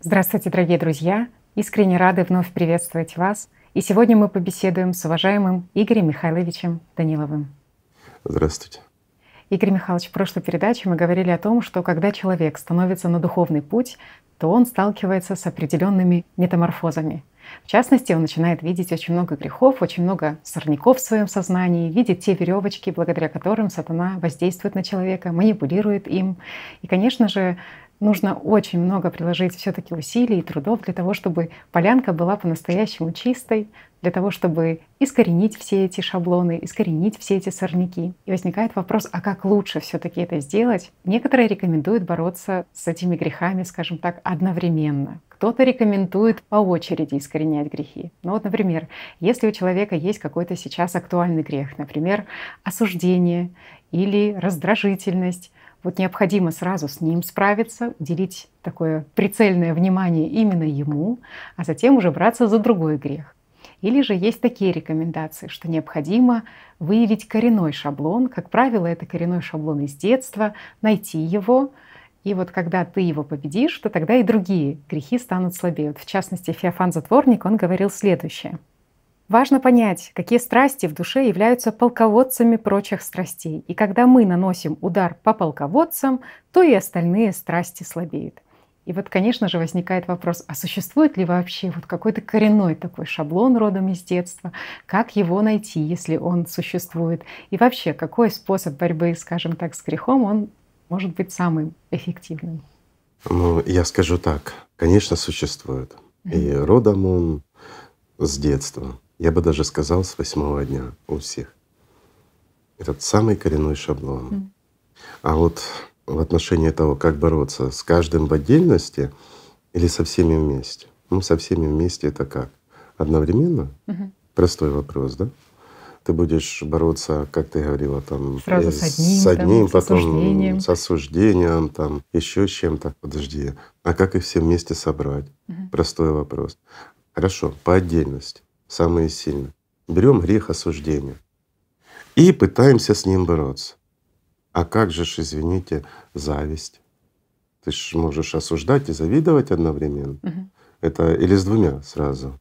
Здравствуйте, дорогие друзья! Искренне рады вновь приветствовать вас. И сегодня мы побеседуем с уважаемым Игорем Михайловичем Даниловым. Здравствуйте. Игорь Михайлович, в прошлой передаче мы говорили о том, что когда человек становится на духовный путь, то он сталкивается с определенными метаморфозами. В частности, он начинает видеть очень много грехов, очень много сорняков в своем сознании, видит те веревочки, благодаря которым сатана воздействует на человека, манипулирует им. И, конечно же, нужно очень много приложить все-таки усилий и трудов для того, чтобы полянка была по-настоящему чистой, для того, чтобы искоренить все эти шаблоны, искоренить все эти сорняки. И возникает вопрос, а как лучше все-таки это сделать? Некоторые рекомендуют бороться с этими грехами, скажем так, одновременно. Кто-то рекомендует по очереди искоренять грехи. Ну вот, например, если у человека есть какой-то сейчас актуальный грех, например, осуждение или раздражительность, вот необходимо сразу с ним справиться, уделить такое прицельное внимание именно ему, а затем уже браться за другой грех. Или же есть такие рекомендации, что необходимо выявить коренной шаблон. Как правило, это коренной шаблон из детства, найти его. И вот когда ты его победишь, то тогда и другие грехи станут слабее. Вот в частности, Феофан Затворник, он говорил следующее. Важно понять, какие страсти в душе являются полководцами прочих страстей. И когда мы наносим удар по полководцам, то и остальные страсти слабеют. И вот, конечно же, возникает вопрос, а существует ли вообще вот какой-то коренной такой шаблон родом из детства? Как его найти, если он существует? И вообще, какой способ борьбы, скажем так, с грехом, он может быть самым эффективным? Ну, я скажу так, конечно, существует. И родом он с детства. Я бы даже сказал, с восьмого дня у всех. Этот самый коренной шаблон. Mm. А вот в отношении того, как бороться с каждым в отдельности или со всеми вместе. Ну, со всеми вместе это как? Одновременно? Угу. Простой вопрос, да? Ты будешь бороться, как ты говорила, там Сразу с одним, с одним там, потом с осуждением. с осуждением, там еще с чем-то. Подожди, а как их все вместе собрать? Угу. Простой вопрос. Хорошо, по отдельности самые сильные. Берем грех осуждения и пытаемся с ним бороться. А как же ж, извините, зависть? Ты ж можешь осуждать и завидовать одновременно. Угу. Это или с двумя сразу.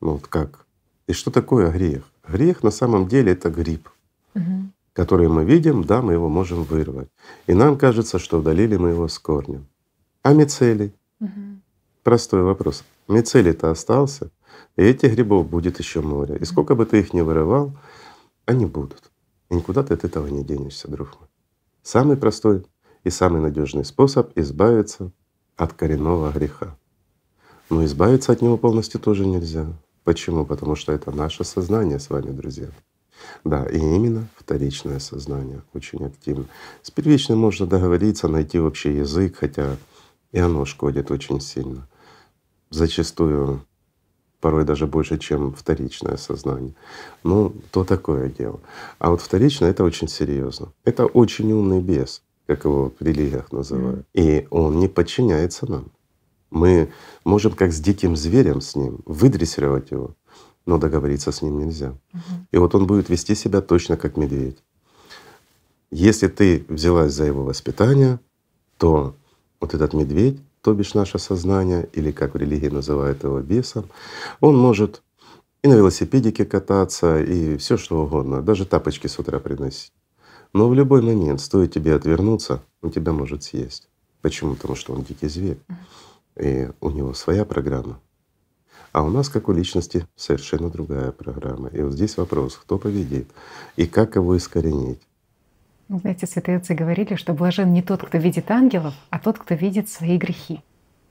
Ну вот как? И что такое грех? Грех на самом деле это гриб, Угу. который мы видим, да, мы его можем вырвать. И нам кажется, что удалили мы его с корнем. А мицелий? Угу. Простой вопрос. Мицелий-то остался, и этих грибов будет еще море. И сколько бы ты их ни вырывал, они будут. И никуда ты от этого не денешься, друг мой. Самый простой и самый надежный способ избавиться от коренного греха. Но избавиться от него полностью тоже нельзя. Почему? Потому что это наше сознание с вами, друзья. Да, и именно вторичное сознание очень активно. С первичным можно договориться, найти общий язык, хотя и оно шкодит очень сильно. Зачастую порой даже больше, чем вторичное сознание. Ну, то такое дело. А вот вторичное — это очень серьезно. Это очень умный бес, как его в религиях называют. И он не подчиняется нам. Мы можем как с диким зверем с ним выдрессировать его, но договориться с ним нельзя. И вот он будет вести себя точно как медведь. Если ты взялась за его воспитание, то вот этот медведь то бишь наше сознание, или как в религии называют его бесом, он может и на велосипедике кататься, и все что угодно, даже тапочки с утра приносить. Но в любой момент, стоит тебе отвернуться, он тебя может съесть. Почему? Потому что он дикий зверь, и у него своя программа. А у нас, как у личности, совершенно другая программа. И вот здесь вопрос, кто победит и как его искоренить. Ну, знаете, святые отцы говорили, что блажен не тот, кто видит ангелов, а тот, кто видит свои грехи.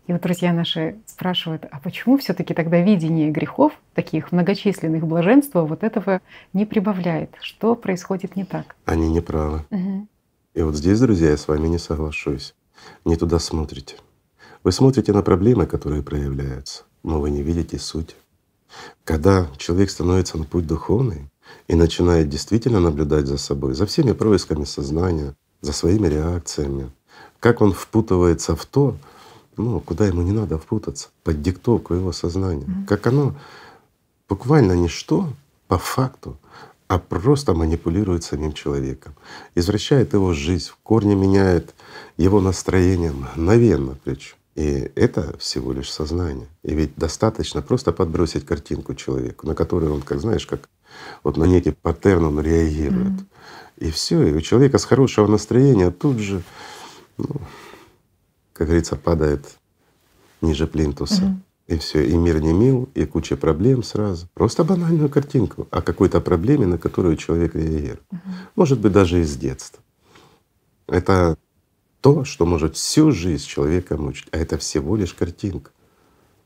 И вот друзья наши спрашивают, а почему все таки тогда видение грехов, таких многочисленных блаженства, вот этого не прибавляет? Что происходит не так? Они не правы. Угу. И вот здесь, друзья, я с вами не соглашусь. Не туда смотрите. Вы смотрите на проблемы, которые проявляются, но вы не видите суть. Когда человек становится на путь духовный, и начинает действительно наблюдать за собой, за всеми происками сознания, за своими реакциями, как он впутывается в то, ну, куда ему не надо впутаться, под диктовку его сознания, mm-hmm. как оно буквально ничто по факту, а просто манипулирует самим человеком, извращает его жизнь, в корне меняет его настроение мгновенно причем. И это всего лишь сознание. И ведь достаточно просто подбросить картинку человеку, на которую он, как знаешь, как вот на некий паттерн он реагирует. Mm-hmm. И все, и у человека с хорошего настроения тут же, ну, как говорится, падает ниже плинтуса. Mm-hmm. И все, и мир не мил, и куча проблем сразу. Просто банальную картинку о какой-то проблеме, на которую человек реагирует. Mm-hmm. Может быть, даже из детства. Это то, что может всю жизнь человека мучить, а это всего лишь картинка.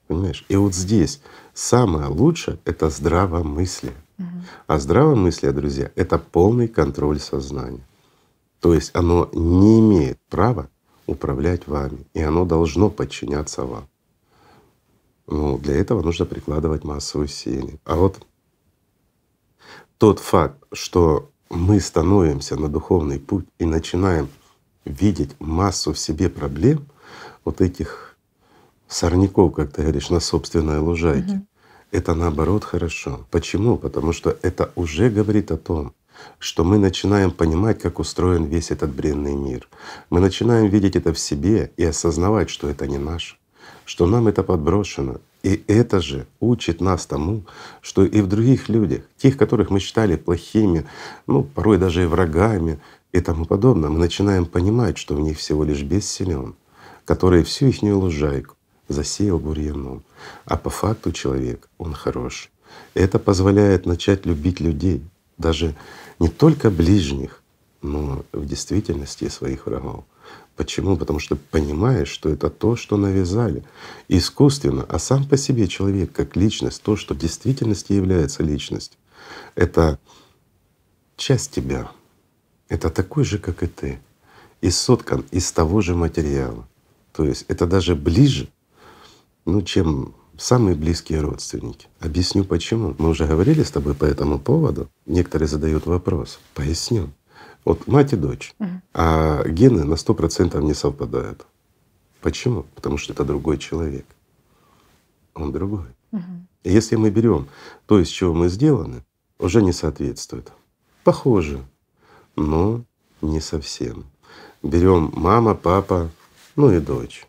Понимаешь? И вот здесь самое лучшее — это здравомыслие. Угу. А здравомыслие, друзья, это полный контроль сознания. То есть оно не имеет права управлять вами, и оно должно подчиняться вам. Ну, для этого нужно прикладывать массу усилий. А вот тот факт, что мы становимся на духовный путь и начинаем видеть массу в себе проблем, вот этих сорняков, как ты говоришь, на собственной лужайке, угу. это наоборот хорошо. Почему? Потому что это уже говорит о том, что мы начинаем понимать, как устроен весь этот бренный мир. Мы начинаем видеть это в себе и осознавать, что это не наше, что нам это подброшено. И это же учит нас тому, что и в других людях, тех, которых мы считали плохими, ну порой даже и врагами, и тому подобное, мы начинаем понимать, что в них всего лишь бессилен, который всю их лужайку засеял бурьяном. А по факту человек, он хороший. И это позволяет начать любить людей, даже не только ближних, но в действительности своих врагов. Почему? Потому что понимаешь, что это то, что навязали искусственно, а сам по себе человек как личность, то, что в действительности является личностью, это часть тебя, это такой же, как и ты, и соткан из того же материала. То есть это даже ближе, ну, чем самые близкие родственники. Объясню почему. Мы уже говорили с тобой по этому поводу. Некоторые задают вопрос. Поясню. Вот мать и дочь, угу. а гены на сто процентов не совпадают. Почему? Потому что это другой человек. Он другой. Угу. Если мы берем то, из чего мы сделаны, уже не соответствует. Похоже, но не совсем. Берем мама, папа, ну и дочь.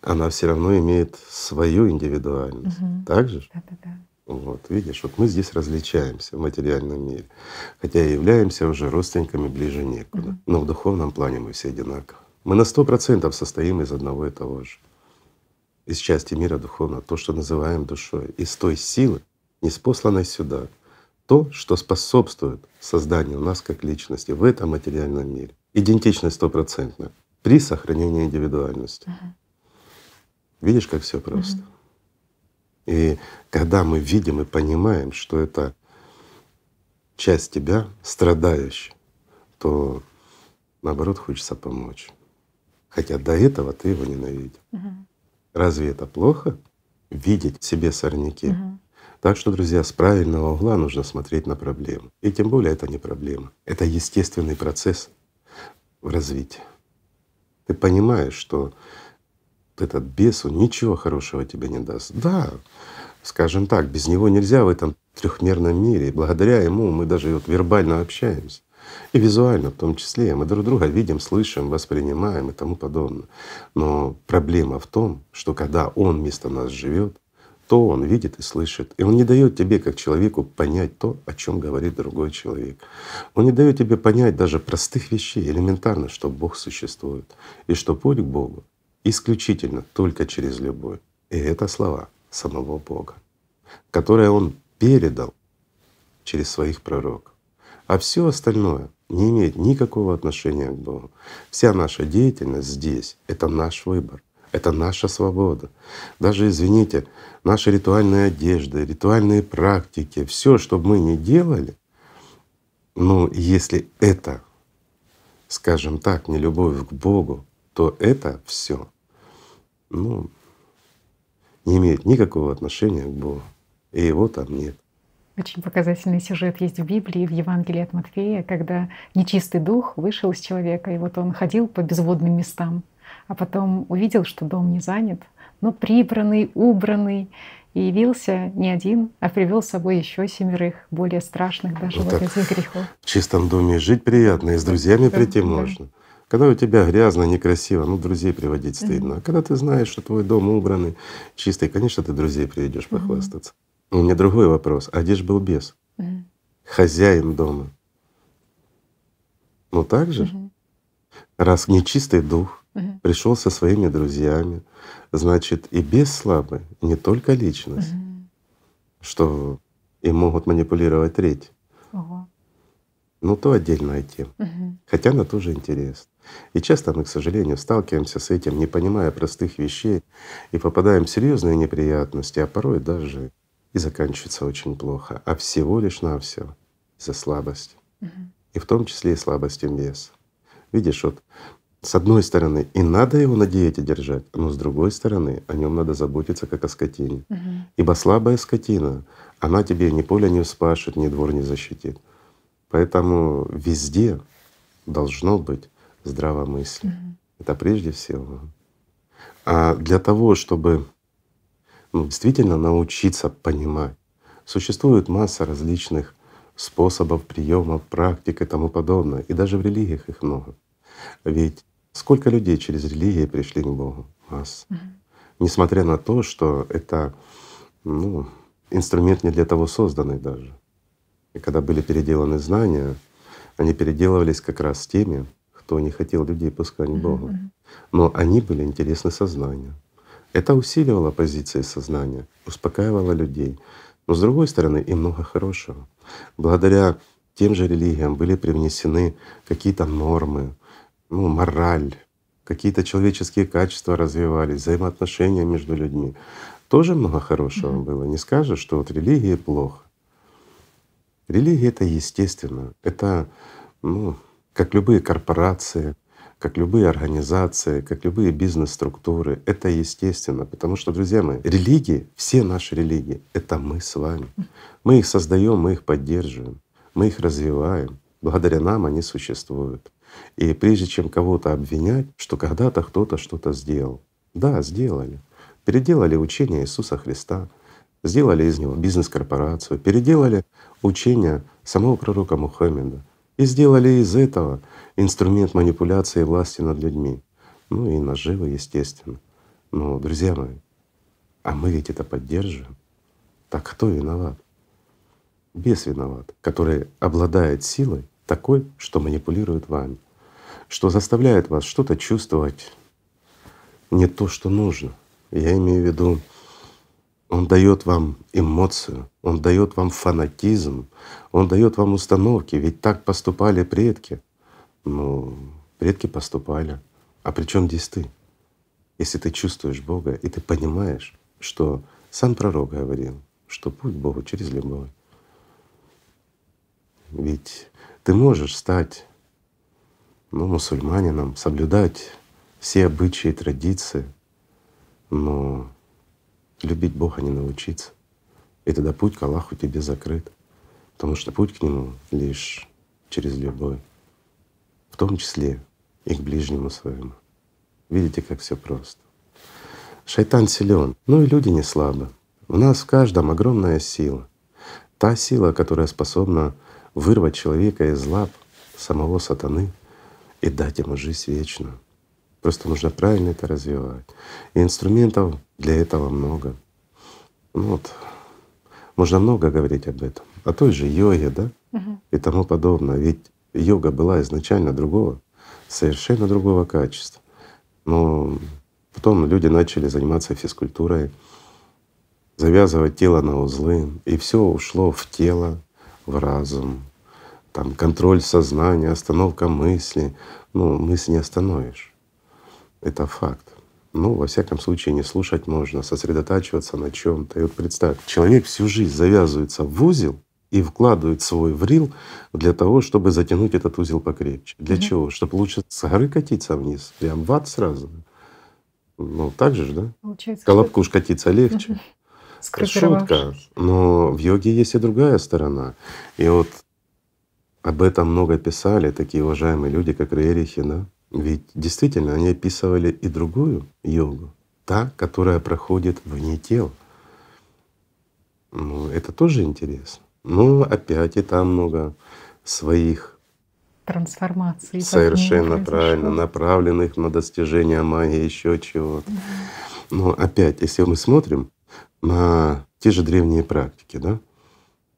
Она все равно имеет свою индивидуальность. Угу. Так же? Да, да, да. Вот, видишь, вот мы здесь различаемся в материальном мире, хотя и являемся уже родственниками ближе некуда. Угу. Но в духовном плане мы все одинаковы. Мы на сто процентов состоим из одного и того же. Из части мира духовного, то, что называем душой, из той силы, неспосланной сюда, то, что способствует созданию нас как личности в этом материальном мире. Идентичность стопроцентная при сохранении индивидуальности. Uh-huh. Видишь, как все просто. Uh-huh. И когда мы видим и понимаем, что это часть тебя, страдающая, то наоборот хочется помочь. Хотя до этого ты его ненавидел. Uh-huh. Разве это плохо? Видеть в себе сорняки. Uh-huh. Так что, друзья, с правильного угла нужно смотреть на проблему. И тем более это не проблема. Это естественный процесс в развитии. Ты понимаешь, что этот бес, он ничего хорошего тебе не даст. Да, скажем так, без него нельзя в этом трехмерном мире. Благодаря ему мы даже вот вербально общаемся. И визуально в том числе. Мы друг друга видим, слышим, воспринимаем и тому подобное. Но проблема в том, что когда он вместо нас живет, то он видит и слышит. И он не дает тебе, как человеку, понять то, о чем говорит другой человек. Он не дает тебе понять даже простых вещей, элементарно, что Бог существует, и что путь к Богу исключительно только через любовь. И это слова самого Бога, которые Он передал через своих пророков. А все остальное не имеет никакого отношения к Богу. Вся наша деятельность здесь — это наш выбор. Это наша свобода. Даже, извините, наши ритуальные одежды, ритуальные практики, все, что мы ни делали, но если это, скажем так, не любовь к Богу, то это все, ну, не имеет никакого отношения к Богу. И его там нет. Очень показательный сюжет есть в Библии, в Евангелии от Матфея, когда нечистый дух вышел из человека, и вот он ходил по безводным местам а потом увидел, что дом не занят, но прибранный, убранный, и явился не один, а привел с собой еще семерых, более страшных даже вот, вот этих грехов. В чистом доме жить приятно, и с друзьями да, прийти да. можно. Когда у тебя грязно, некрасиво, ну друзей приводить стыдно. А когда ты знаешь, что твой дом убранный, чистый, конечно, ты друзей приведешь похвастаться. Но у меня другой вопрос. А где же был бес? Хозяин дома. Ну так же? Раз нечистый дух пришел со своими друзьями, значит и бес слабый, не только личность, что им могут манипулировать треть. Ну, то отдельная тема. Хотя она тоже интересна. И часто мы, к сожалению, сталкиваемся с этим, не понимая простых вещей, и попадаем в серьезные неприятности, а порой даже и заканчивается очень плохо, а всего лишь навсего из-за слабости. И в том числе и слабости веса. Видишь, вот с одной стороны, и надо его на диете держать, но с другой стороны, о нем надо заботиться как о скотине. Угу. Ибо слабая скотина, она тебе ни поля не вспашет, ни двор не защитит. Поэтому везде должно быть здравомыслие. Угу. Это прежде всего. А для того, чтобы ну, действительно научиться понимать, существует масса различных способов, приемов, практик и тому подобное. И даже в религиях их много. Ведь сколько людей через религии пришли к Богу? Масса. Угу. Несмотря на то, что это ну, инструмент не для того созданный даже. И когда были переделаны знания, они переделывались как раз теми, кто не хотел людей пускать к Богу. Но они были интересны сознанию. Это усиливало позиции сознания, успокаивало людей. Но с другой стороны, и много хорошего. Благодаря тем же религиям были привнесены какие-то нормы, ну, мораль, какие-то человеческие качества развивались, взаимоотношения между людьми. Тоже много хорошего mm-hmm. было. Не скажешь, что вот религия плохо. Религия это естественно. Это, ну, как любые корпорации, как любые организации, как любые бизнес-структуры, это естественно. Потому что, друзья мои, религии, все наши религии — это мы с вами. Мы их создаем, мы их поддерживаем, мы их развиваем. Благодаря нам они существуют. И прежде чем кого-то обвинять, что когда-то кто-то что-то сделал, да, сделали. Переделали учение Иисуса Христа, сделали из него бизнес-корпорацию, переделали учение самого пророка Мухаммеда и сделали из этого инструмент манипуляции власти над людьми. Ну и наживы, естественно. Но, друзья мои, а мы ведь это поддерживаем. Так кто виноват? Бес виноват, который обладает силой такой, что манипулирует вами, что заставляет вас что-то чувствовать не то, что нужно. Я имею в виду, он дает вам эмоцию, он дает вам фанатизм, он дает вам установки. Ведь так поступали предки. Ну, предки поступали. А при чем здесь ты? Если ты чувствуешь Бога и ты понимаешь, что сам пророк говорил, что путь Богу через любовь. Ведь ты можешь стать ну, мусульманином, соблюдать все обычаи и традиции, но любить Бога не научиться. И тогда путь к Аллаху тебе закрыт, потому что путь к Нему лишь через любовь, в том числе и к ближнему своему. Видите, как все просто. Шайтан силен, ну и люди не слабы. В нас в каждом огромная сила. Та сила, которая способна вырвать человека из лап самого сатаны и дать ему жизнь вечную. Просто нужно правильно это развивать. И инструментов для этого много. Ну вот, можно много говорить об этом. О той же йоге, да, угу. и тому подобное. Ведь йога была изначально другого, совершенно другого качества. Но потом люди начали заниматься физкультурой, завязывать тело на узлы, и все ушло в тело, в разум, там контроль сознания, остановка мысли. Ну, мысль не остановишь. Это факт. Ну, во всяком случае, не слушать можно, сосредотачиваться на чем-то. И вот представь, человек всю жизнь завязывается в узел и вкладывает свой врил для того, чтобы затянуть этот узел покрепче. Для mm чего? Чтобы лучше с горы катиться вниз, прям в ад сразу. Ну, так же, да? Получается, Колобку уж катиться легче. Шутка. Но в йоге есть и другая сторона. И вот об этом много писали такие уважаемые люди, как Рерихи, да? Ведь действительно они описывали и другую йогу, та, которая проходит вне тел. Ну, это тоже интересно. Но опять и там много своих трансформации. Совершенно правильно, направленных на достижение магии, еще чего-то. Но опять, если мы смотрим на те же древние практики, да,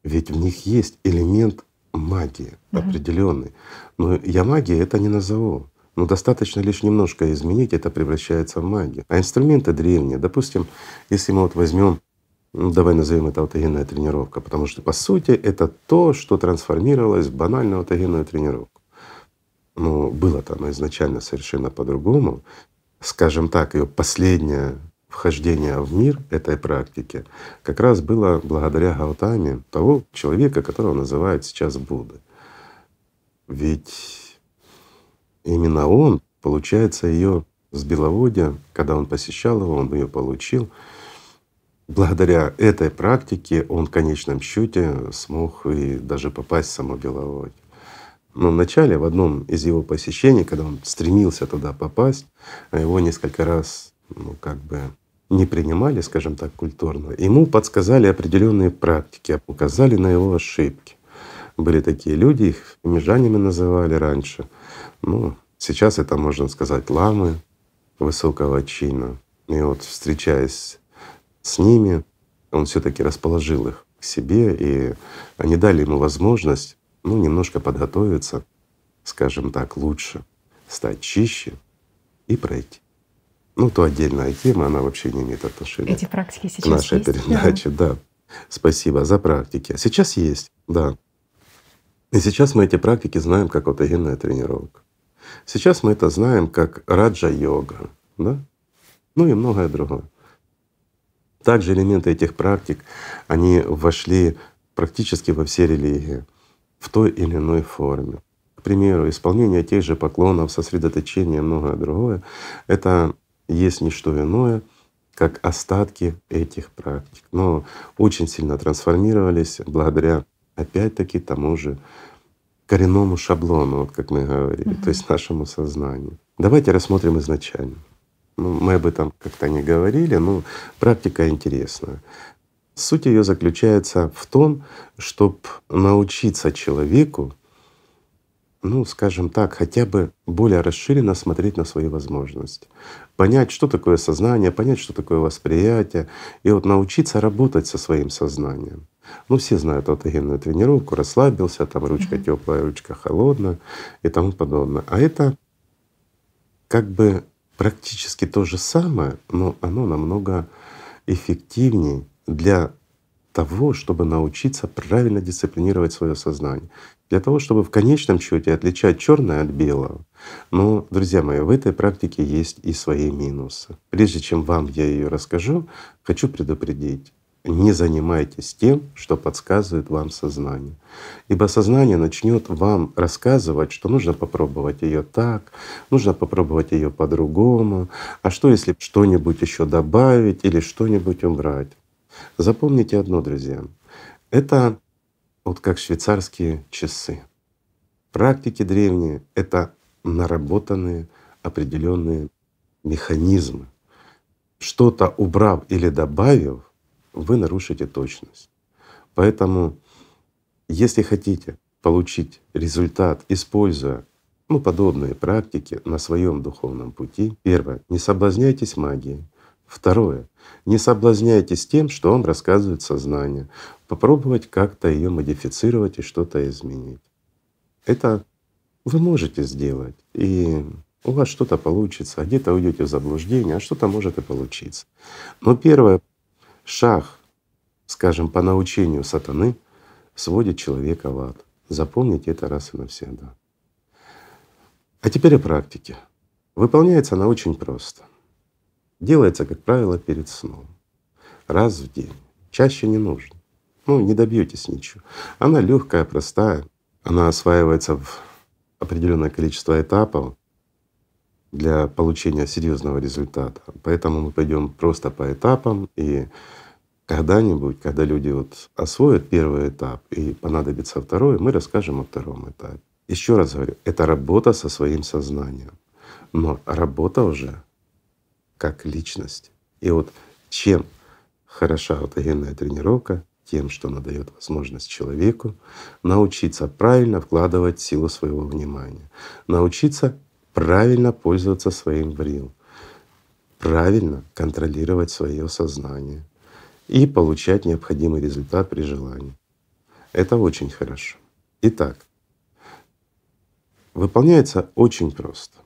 ведь в них есть элемент магии угу. определенный. Но я магией это не назову. Но достаточно лишь немножко изменить, это превращается в магию. А инструменты древние. Допустим, если мы вот возьмем, ну, давай назовем это аутогенная тренировка, потому что по сути это то, что трансформировалось в банальную аутогенную тренировку. Но было-то оно изначально совершенно по-другому. Скажем так, ее последнее вхождение в мир этой практики как раз было благодаря Гаутаме, того человека, которого называют сейчас Буддой. Ведь именно он, получается, ее с Беловодья, когда он посещал его, он ее получил. Благодаря этой практике он в конечном счете смог и даже попасть в само Беловодье. Но вначале в одном из его посещений, когда он стремился туда попасть, его несколько раз ну, как бы не принимали, скажем так, культурно, ему подсказали определенные практики, указали на его ошибки. Были такие люди, их межанями называли раньше. Ну, сейчас это, можно сказать, ламы высокого чина. И вот встречаясь с ними, он все таки расположил их к себе, и они дали ему возможность ну, немножко подготовиться, скажем так, лучше, стать чище и пройти. Ну, то отдельная тема, она вообще не имеет отношения Эти практики сейчас к нашей есть? передаче. Да. да. Спасибо за практики. Сейчас есть, да. И сейчас мы эти практики знаем как аутогенная тренировка. Сейчас мы это знаем как раджа-йога, да? ну и многое другое. Также элементы этих практик, они вошли практически во все религии в той или иной форме. К примеру, исполнение тех же поклонов, сосредоточение многое другое — это есть не что иное, как остатки этих практик, но очень сильно трансформировались благодаря опять-таки тому же коренному шаблону, вот как мы говорили, mm-hmm. то есть нашему сознанию. Давайте рассмотрим изначально. Ну, мы об этом как-то не говорили, но практика интересная. Суть ее заключается в том, чтобы научиться человеку ну, скажем так, хотя бы более расширенно смотреть на свои возможности. Понять, что такое сознание, понять, что такое восприятие, и вот научиться работать со своим сознанием. Ну, все знают аутогенную тренировку, расслабился, там ручка mm-hmm. теплая, ручка холодная и тому подобное. А это как бы практически то же самое, но оно намного эффективнее для того, чтобы научиться правильно дисциплинировать свое сознание для того, чтобы в конечном счете отличать черное от белого. Но, друзья мои, в этой практике есть и свои минусы. Прежде чем вам я ее расскажу, хочу предупредить. Не занимайтесь тем, что подсказывает вам сознание. Ибо сознание начнет вам рассказывать, что нужно попробовать ее так, нужно попробовать ее по-другому, а что если что-нибудь еще добавить или что-нибудь убрать. Запомните одно, друзья, это вот как швейцарские часы. Практики древние — это наработанные определенные механизмы. Что-то убрав или добавив, вы нарушите точность. Поэтому, если хотите получить результат, используя ну, подобные практики на своем духовном пути, первое — не соблазняйтесь магией. Второе — не соблазняйтесь тем, что вам рассказывает сознание попробовать как-то ее модифицировать и что-то изменить. Это вы можете сделать, и у вас что-то получится, а где-то уйдете в заблуждение, а что-то может и получиться. Но первый шаг, скажем, по научению сатаны сводит человека в ад. Запомните это раз и навсегда. А теперь о практике. Выполняется она очень просто. Делается, как правило, перед сном. Раз в день. Чаще не нужно ну, не добьетесь ничего. Она легкая, простая, она осваивается в определенное количество этапов для получения серьезного результата. Поэтому мы пойдем просто по этапам и когда-нибудь, когда люди вот освоят первый этап и понадобится второй, мы расскажем о втором этапе. Еще раз говорю, это работа со своим сознанием, но работа уже как личность. И вот чем хороша аутогенная тренировка, тем, что она дает возможность человеку научиться правильно вкладывать силу своего внимания, научиться правильно пользоваться своим врил, правильно контролировать свое сознание и получать необходимый результат при желании. Это очень хорошо. Итак, выполняется очень просто.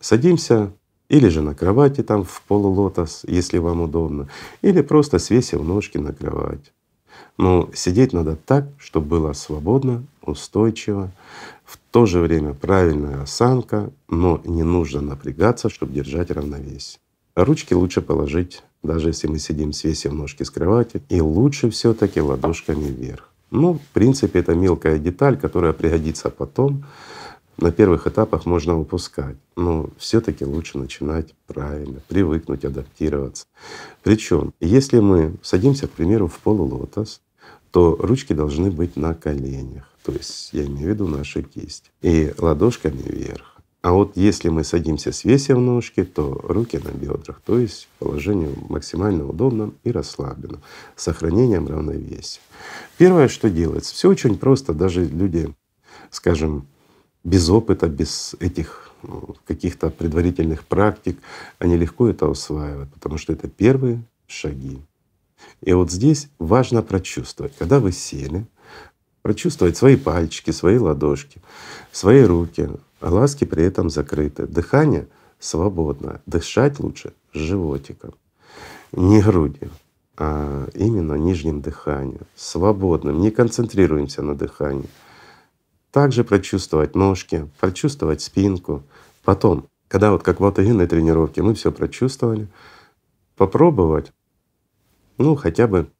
Садимся или же на кровати там в полулотос, если вам удобно, или просто свесив ножки на кровать. Но сидеть надо так, чтобы было свободно, устойчиво, в то же время правильная осанка, но не нужно напрягаться, чтобы держать равновесие. Ручки лучше положить, даже если мы сидим, свесив ножки с кровати, и лучше все таки ладошками вверх. Ну, в принципе, это мелкая деталь, которая пригодится потом, на первых этапах можно упускать, но все-таки лучше начинать правильно, привыкнуть, адаптироваться. Причем, если мы садимся, к примеру, в полулотос, то ручки должны быть на коленях, то есть я имею в виду наши кисти, и ладошками вверх. А вот если мы садимся свесив ножки, то руки на бедрах, то есть в положении максимально удобном и расслабленном, с сохранением равновесия. Первое, что делается, все очень просто, даже люди, скажем, без опыта, без этих ну, каких-то предварительных практик, они легко это усваивают, потому что это первые шаги. И вот здесь важно прочувствовать, когда вы сели, прочувствовать свои пальчики, свои ладошки, свои руки, а ласки при этом закрыты. Дыхание свободно. Дышать лучше животиком, не грудью, а именно нижним дыханием, свободным. Не концентрируемся на дыхании. Также прочувствовать ножки, прочувствовать спинку. Потом, когда вот как в аутогенной тренировке мы все прочувствовали, попробовать, ну хотя бы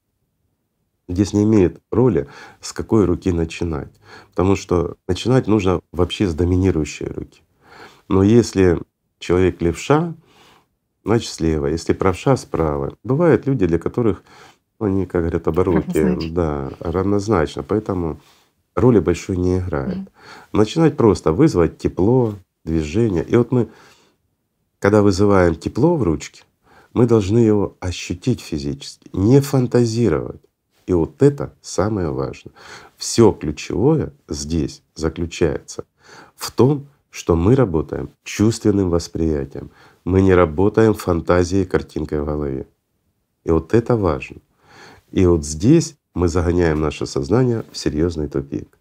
Здесь не имеет роли, с какой руки начинать, потому что начинать нужно вообще с доминирующей руки. Но если человек левша, значит слева, если правша справа. Бывают люди, для которых ну, они, как говорят, равнозначно. да, равнозначно, поэтому роли большой не играет. Mm. Начинать просто вызвать тепло, движение. И вот мы, когда вызываем тепло в ручке, мы должны его ощутить физически, не фантазировать. И вот это самое важное. Все ключевое здесь заключается в том, что мы работаем чувственным восприятием. Мы не работаем фантазией, картинкой в голове. И вот это важно. И вот здесь мы загоняем наше сознание в серьезный тупик.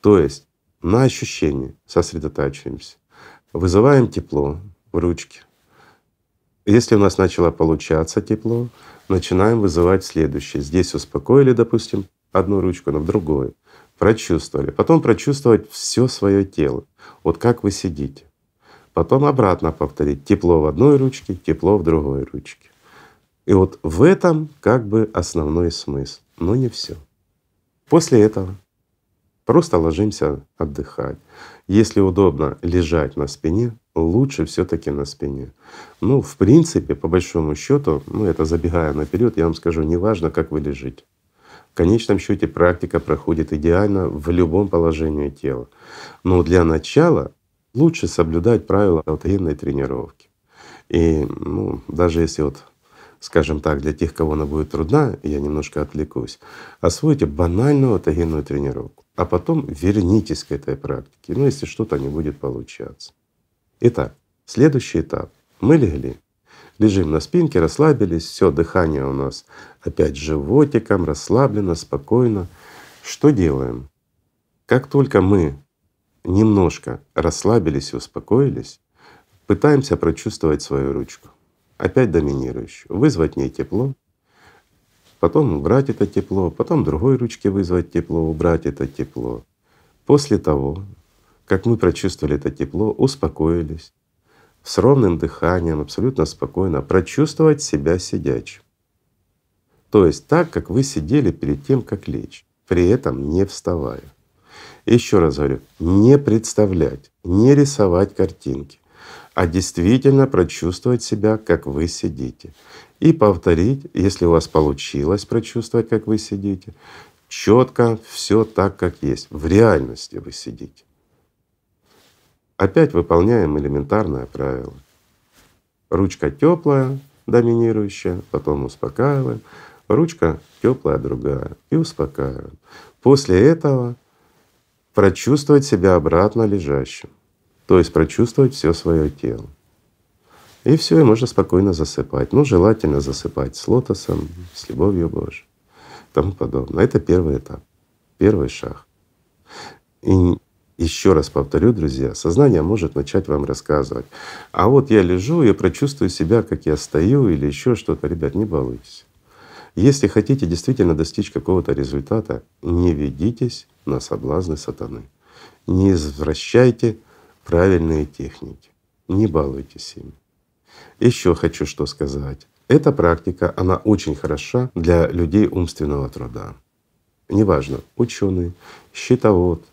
То есть на ощущении сосредотачиваемся, вызываем тепло в ручке. Если у нас начало получаться тепло, начинаем вызывать следующее. Здесь успокоили, допустим, одну ручку, но в другой. Прочувствовали. Потом прочувствовать все свое тело. Вот как вы сидите. Потом обратно повторить. Тепло в одной ручке, тепло в другой ручке. И вот в этом как бы основной смысл, но не все. После этого просто ложимся отдыхать. Если удобно лежать на спине, лучше все-таки на спине. Ну, в принципе, по большому счету, ну это забегая наперед, я вам скажу, неважно, как вы лежите. В конечном счете практика проходит идеально в любом положении тела. Но для начала лучше соблюдать правила аутогенной тренировки. И ну, даже если вот скажем так, для тех, кого она будет трудна, я немножко отвлекусь, освойте банальную аутогенную тренировку, а потом вернитесь к этой практике, ну если что-то не будет получаться. Итак, следующий этап. Мы легли, лежим на спинке, расслабились, все, дыхание у нас опять животиком, расслаблено, спокойно. Что делаем? Как только мы немножко расслабились и успокоились, пытаемся прочувствовать свою ручку, опять доминирующую, вызвать в ней тепло, потом убрать это тепло, потом другой ручке вызвать тепло, убрать это тепло. После того, как мы прочувствовали это тепло, успокоились, с ровным дыханием, абсолютно спокойно прочувствовать себя сидячим. То есть так, как вы сидели перед тем, как лечь, при этом не вставая. Еще раз говорю, не представлять, не рисовать картинки, а действительно прочувствовать себя, как вы сидите. И повторить, если у вас получилось прочувствовать, как вы сидите, четко все так, как есть. В реальности вы сидите. Опять выполняем элементарное правило. Ручка теплая, доминирующая, потом успокаиваем. ручка теплая другая и успокаиваем. После этого прочувствовать себя обратно лежащим, то есть прочувствовать все свое тело. И все, и можно спокойно засыпать. Ну, желательно засыпать с лотосом, с любовью Божией и тому подобное. Это первый этап, первый шаг. И еще раз повторю, друзья, сознание может начать вам рассказывать. А вот я лежу, я прочувствую себя, как я стою или еще что-то. Ребят, не балуйтесь. Если хотите действительно достичь какого-то результата, не ведитесь на соблазны сатаны. Не извращайте правильные техники. Не балуйтесь ими. Еще хочу что сказать. Эта практика, она очень хороша для людей умственного труда. Неважно, ученый, счетовод,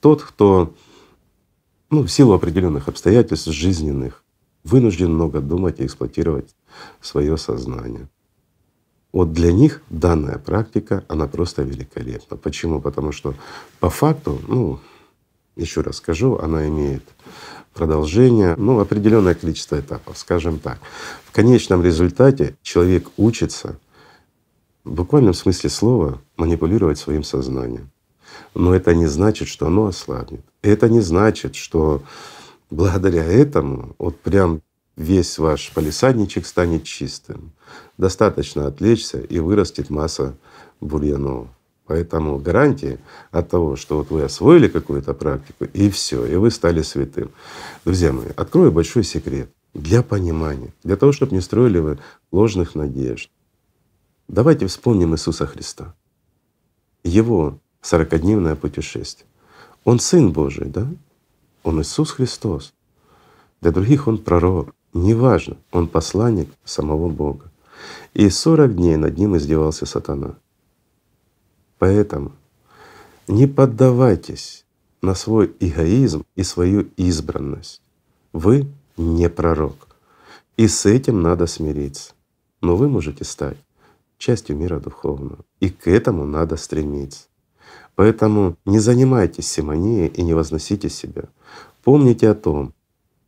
тот, кто ну, в силу определенных обстоятельств жизненных вынужден много думать и эксплуатировать свое сознание. Вот для них данная практика, она просто великолепна. Почему? Потому что по факту, ну, еще раз скажу, она имеет продолжение, ну, определенное количество этапов, скажем так. В конечном результате человек учится в буквальном смысле слова манипулировать своим сознанием. Но это не значит, что оно ослабнет. Это не значит, что благодаря этому вот прям весь ваш полисадничек станет чистым. Достаточно отвлечься и вырастет масса бурьянов. Поэтому гарантии от того, что вот вы освоили какую-то практику, и все, и вы стали святым. Друзья мои, открою большой секрет для понимания, для того, чтобы не строили вы ложных надежд. Давайте вспомним Иисуса Христа. Его сорокодневное путешествие. Он Сын Божий, да? Он Иисус Христос. Для других Он пророк. Неважно, Он посланник самого Бога. И сорок дней над ним издевался сатана. Поэтому не поддавайтесь на свой эгоизм и свою избранность. Вы не пророк. И с этим надо смириться. Но вы можете стать частью мира духовного. И к этому надо стремиться. Поэтому не занимайтесь симонией и не возносите себя. Помните о том,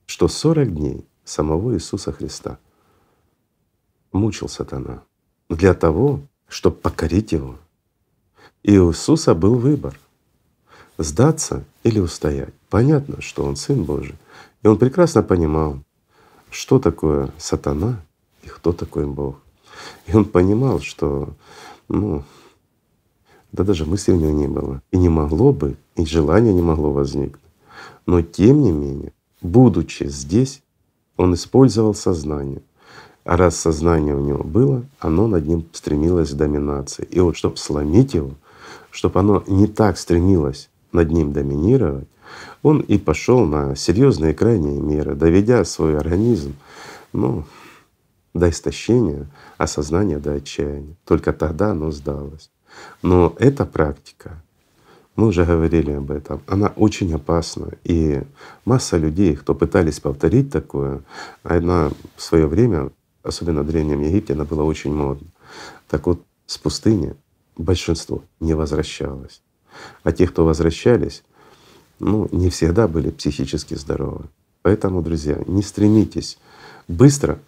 что 40 дней самого Иисуса Христа мучил сатана для того, чтобы покорить его. И у Иисуса был выбор — сдаться или устоять. Понятно, что Он Сын Божий, и Он прекрасно понимал, что такое сатана и кто такой Бог. И Он понимал, что ну, да даже мысли у него не было. И не могло бы, и желания не могло возникнуть. Но тем не менее, будучи здесь, он использовал сознание. А раз сознание у него было, оно над ним стремилось к доминации. И вот чтобы сломить его, чтобы оно не так стремилось над ним доминировать, он и пошел на серьезные крайние меры, доведя свой организм ну, до истощения, сознание до отчаяния. Только тогда оно сдалось. Но эта практика, мы уже говорили об этом, она очень опасна. И масса людей, кто пытались повторить такое, она в свое время, особенно в Древнем Египте, она была очень модна. Так вот, с пустыни большинство не возвращалось. А те, кто возвращались, ну, не всегда были психически здоровы. Поэтому, друзья, не стремитесь быстро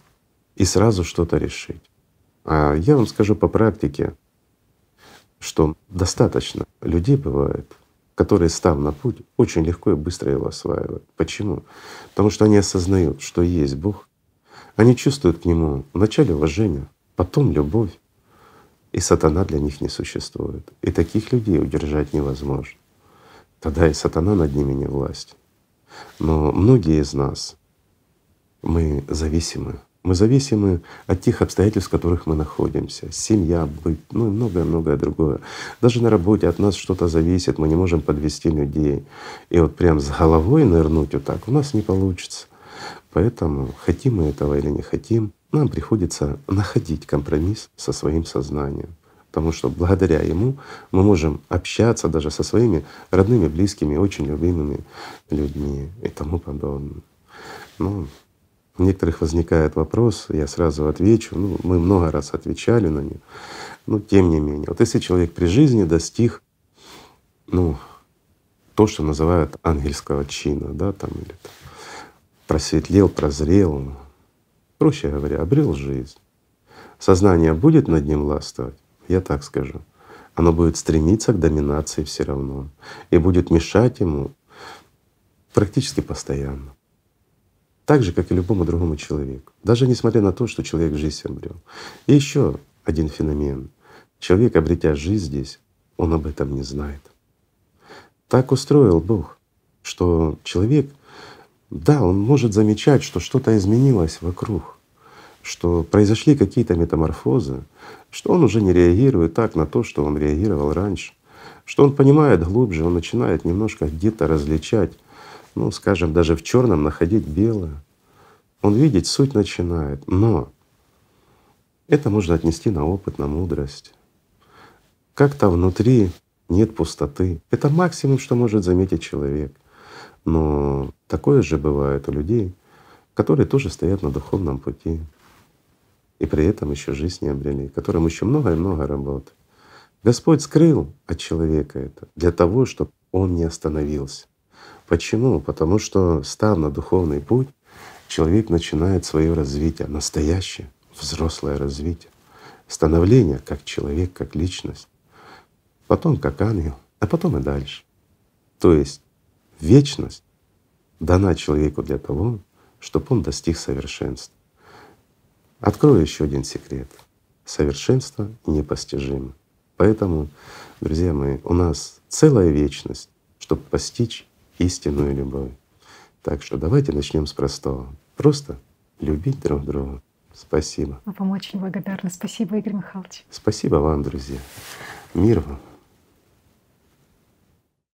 и сразу что-то решить. А я вам скажу по практике, что достаточно людей бывает, которые, став на путь, очень легко и быстро его осваивают. Почему? Потому что они осознают, что есть Бог, они чувствуют к Нему вначале уважение, потом любовь, и сатана для них не существует. И таких людей удержать невозможно. Тогда и сатана над ними не власть. Но многие из нас, мы зависимы мы зависимы от тех обстоятельств, в которых мы находимся. Семья, быт, ну и многое-многое другое. Даже на работе от нас что-то зависит, мы не можем подвести людей. И вот прям с головой нырнуть вот так у нас не получится. Поэтому хотим мы этого или не хотим, нам приходится находить компромисс со своим сознанием. Потому что благодаря ему мы можем общаться даже со своими родными, близкими, очень любимыми людьми и тому подобное. Ну, у некоторых возникает вопрос, я сразу отвечу, ну, мы много раз отвечали на них, но тем не менее. Вот если человек при жизни достиг, ну, то, что называют ангельского чина, да, там, или там, просветлел, прозрел, проще говоря, обрел жизнь. Сознание будет над ним властвовать? я так скажу. Оно будет стремиться к доминации все равно и будет мешать ему практически постоянно. Так же, как и любому другому человеку. Даже несмотря на то, что человек жизнь обрел. И еще один феномен. Человек, обретя жизнь здесь, он об этом не знает. Так устроил Бог, что человек, да, он может замечать, что что-то изменилось вокруг, что произошли какие-то метаморфозы, что он уже не реагирует так на то, что он реагировал раньше, что он понимает глубже, он начинает немножко где-то различать, ну, скажем, даже в черном находить белое. Он видеть суть начинает, но это можно отнести на опыт, на мудрость. Как-то внутри нет пустоты. Это максимум, что может заметить человек. Но такое же бывает у людей, которые тоже стоят на духовном пути и при этом еще жизнь не обрели, которым еще много и много работы. Господь скрыл от человека это для того, чтобы он не остановился. Почему? Потому что, став на духовный путь, человек начинает свое развитие, настоящее, взрослое развитие, становление как человек, как личность, потом как ангел, а потом и дальше. То есть вечность дана человеку для того, чтобы он достиг совершенства. Открою еще один секрет. Совершенство непостижимо. Поэтому, друзья мои, у нас целая вечность, чтобы постичь истинную любовь. Так что давайте начнем с простого. Просто любить друг друга. Спасибо. Мы вам очень благодарны. Спасибо, Игорь Михайлович. Спасибо вам, друзья. Мир вам.